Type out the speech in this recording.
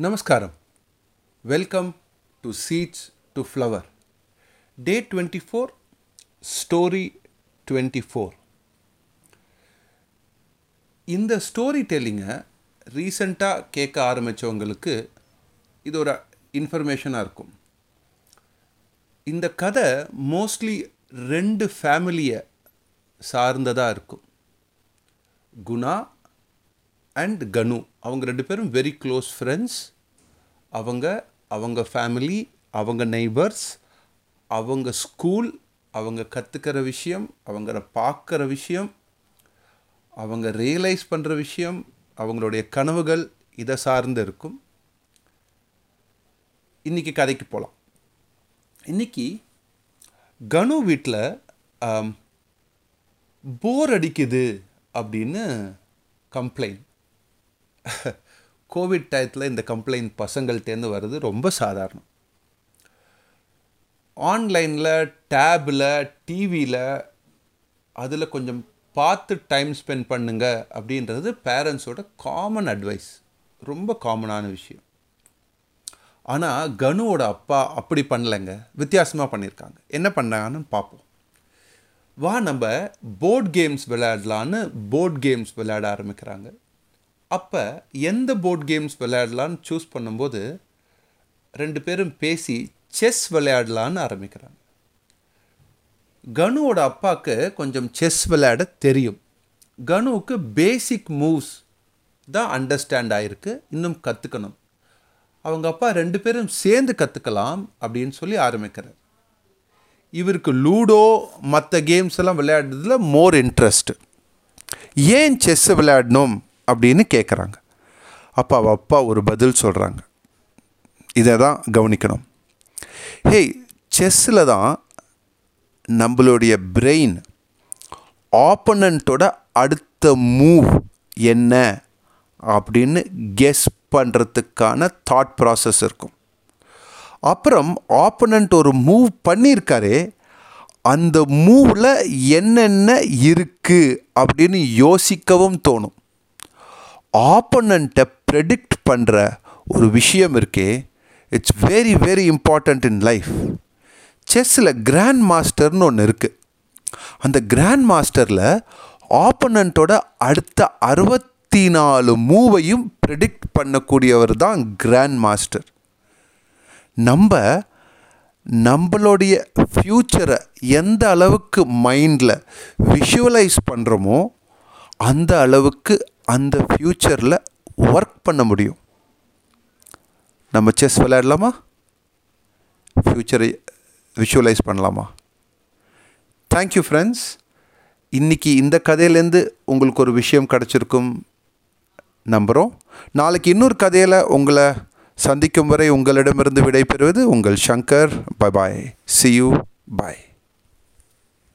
Namaskaram. Welcome to Seeds to Flower. Day 24, Story 24. இந்த story டெல்லிங்கை ரீசண்டாக கேட்க ஆரம்பித்தவங்களுக்கு இது ஒரு இன்ஃபர்மேஷனாக இருக்கும் இந்த கதை மோஸ்ட்லி ரெண்டு ஃபேமிலியை சார்ந்ததாக இருக்கும் குணா அண்ட் கனு அவங்க ரெண்டு பேரும் வெரி க்ளோஸ் ஃப்ரெண்ட்ஸ் அவங்க அவங்க ஃபேமிலி அவங்க நெய்பர்ஸ் அவங்க ஸ்கூல் அவங்க கற்றுக்கிற விஷயம் அவங்கள பார்க்குற விஷயம் அவங்க ரியலைஸ் பண்ணுற விஷயம் அவங்களுடைய கனவுகள் இதை சார்ந்து இருக்கும். இன்றைக்கி கதைக்கு போகலாம் இன்றைக்கி கனு வீட்டில் போர் அடிக்குது அப்படின்னு கம்ப்ளைண்ட் கோவிட் டயத்தில் இந்த கம்ப்ளைண்ட் பசங்கள்டேருந்து வர்றது ரொம்ப சாதாரணம். ஆன்லைனில் டேபில் டிவியில் அதில் கொஞ்சம் பார்த்து டைம் ஸ்பெண்ட் பண்ணுங்க அப்படின்றது பேரண்ட்ஸோட காமன் அட்வைஸ் ரொம்ப காமனான விஷயம். ஆனால் கனுவோட அப்பா அப்படி பண்ணலைங்க. வித்தியாசமாக பண்ணியிருக்காங்க என்ன பண்ணாங்கன்னு பார்ப்போம் வா நம்ம போர்ட் கேம்ஸ் விளையாடலான்னு போர்ட் கேம்ஸ் விளையாட ஆரம்பிக்கிறாங்க. அப்போ எந்த போர்ட் கேம்ஸ் விளையாடலான்னு சூஸ் பண்ணும்போது ரெண்டு பேரும் பேசி செஸ் விளையாடலான்னு ஆரம்பிக்கிறாங்க. கனுவோட அப்பாவுக்கு கொஞ்சம் செஸ் விளையாட தெரியும். கனுவுக்கு பேசிக் மூவ்ஸ் தான் அண்டர்ஸ்டாண்ட் ஆகிருக்கு இன்னும் கற்றுக்கணும் அவங்க அப்பா ரெண்டு பேரும் சேர்ந்து கற்றுக்கலாம் அப்படின்னு சொல்லி ஆரம்பிக்கிறார். இவருக்கு லூடோ மற்ற கேம்ஸ் எல்லாம் விளையாடுறதுல மோர் இன்ட்ரெஸ்ட் ஏன் செஸ்ஸை விளையாடணும்? அப்படின்னு கேட்குறாங்க அப்பா அவள் அப்பா ஒரு பதில் சொல்கிறாங்க இதை தான் கவனிக்கணும். ஹேய் செஸ்ஸில் தான் நம்மளுடைய பிரெயின் ஆப்பனண்ட்டோட அடுத்த மூவ் என்ன அப்படின்னு கெஸ் பண்ணுறதுக்கான தாட் ப்ராசஸ் இருக்கும். அப்புறம் ஆப்பனண்ட் ஒரு மூவ் பண்ணியிருக்காரே அந்த மூவில் என்னென்ன இருக்குது அப்படின்னு யோசிக்கவும் தோணும். ஆப்பனண்ட்டை ப்ரெடிக்ட் பண்ணுற ஒரு விஷயம் இருக்கே it's very very important in life செஸ்ஸில் grand மாஸ்டர்னு ஒன்று இருக்குது அந்த கிராண்ட் மாஸ்டரில் ஆப்பனண்ட்டோட அடுத்த அறுபத்தி நாலு மூவையும் ப்ரெடிக்ட் பண்ணக்கூடியவர் தான் கிராண்ட் மாஸ்டர் நம்ம நம்மளுடைய ஃப்யூச்சரை எந்த அளவுக்கு மைண்டில் விஷுவலைஸ் பண்ணுறோமோ அந்த அளவுக்கு அந்த ஃப்யூச்சரில் ஒர்க் பண்ண முடியும். நம்ம செஸ் விளையாடலாமா? ஃப்யூச்சரை விஷுவலைஸ் பண்ணலாமா? தேங்க்யூ ஃப்ரெண்ட்ஸ் இன்றைக்கி இந்த கதையிலேருந்து உங்களுக்கு ஒரு விஷயம் கிடச்சிருக்கும் நம்புகிறோம் நாளைக்கு இன்னொரு கதையில் உங்களை சந்திக்கும் வரை உங்களிடமிருந்து விடைபெறுவது உங்கள் Shankar. Bye bye see you bye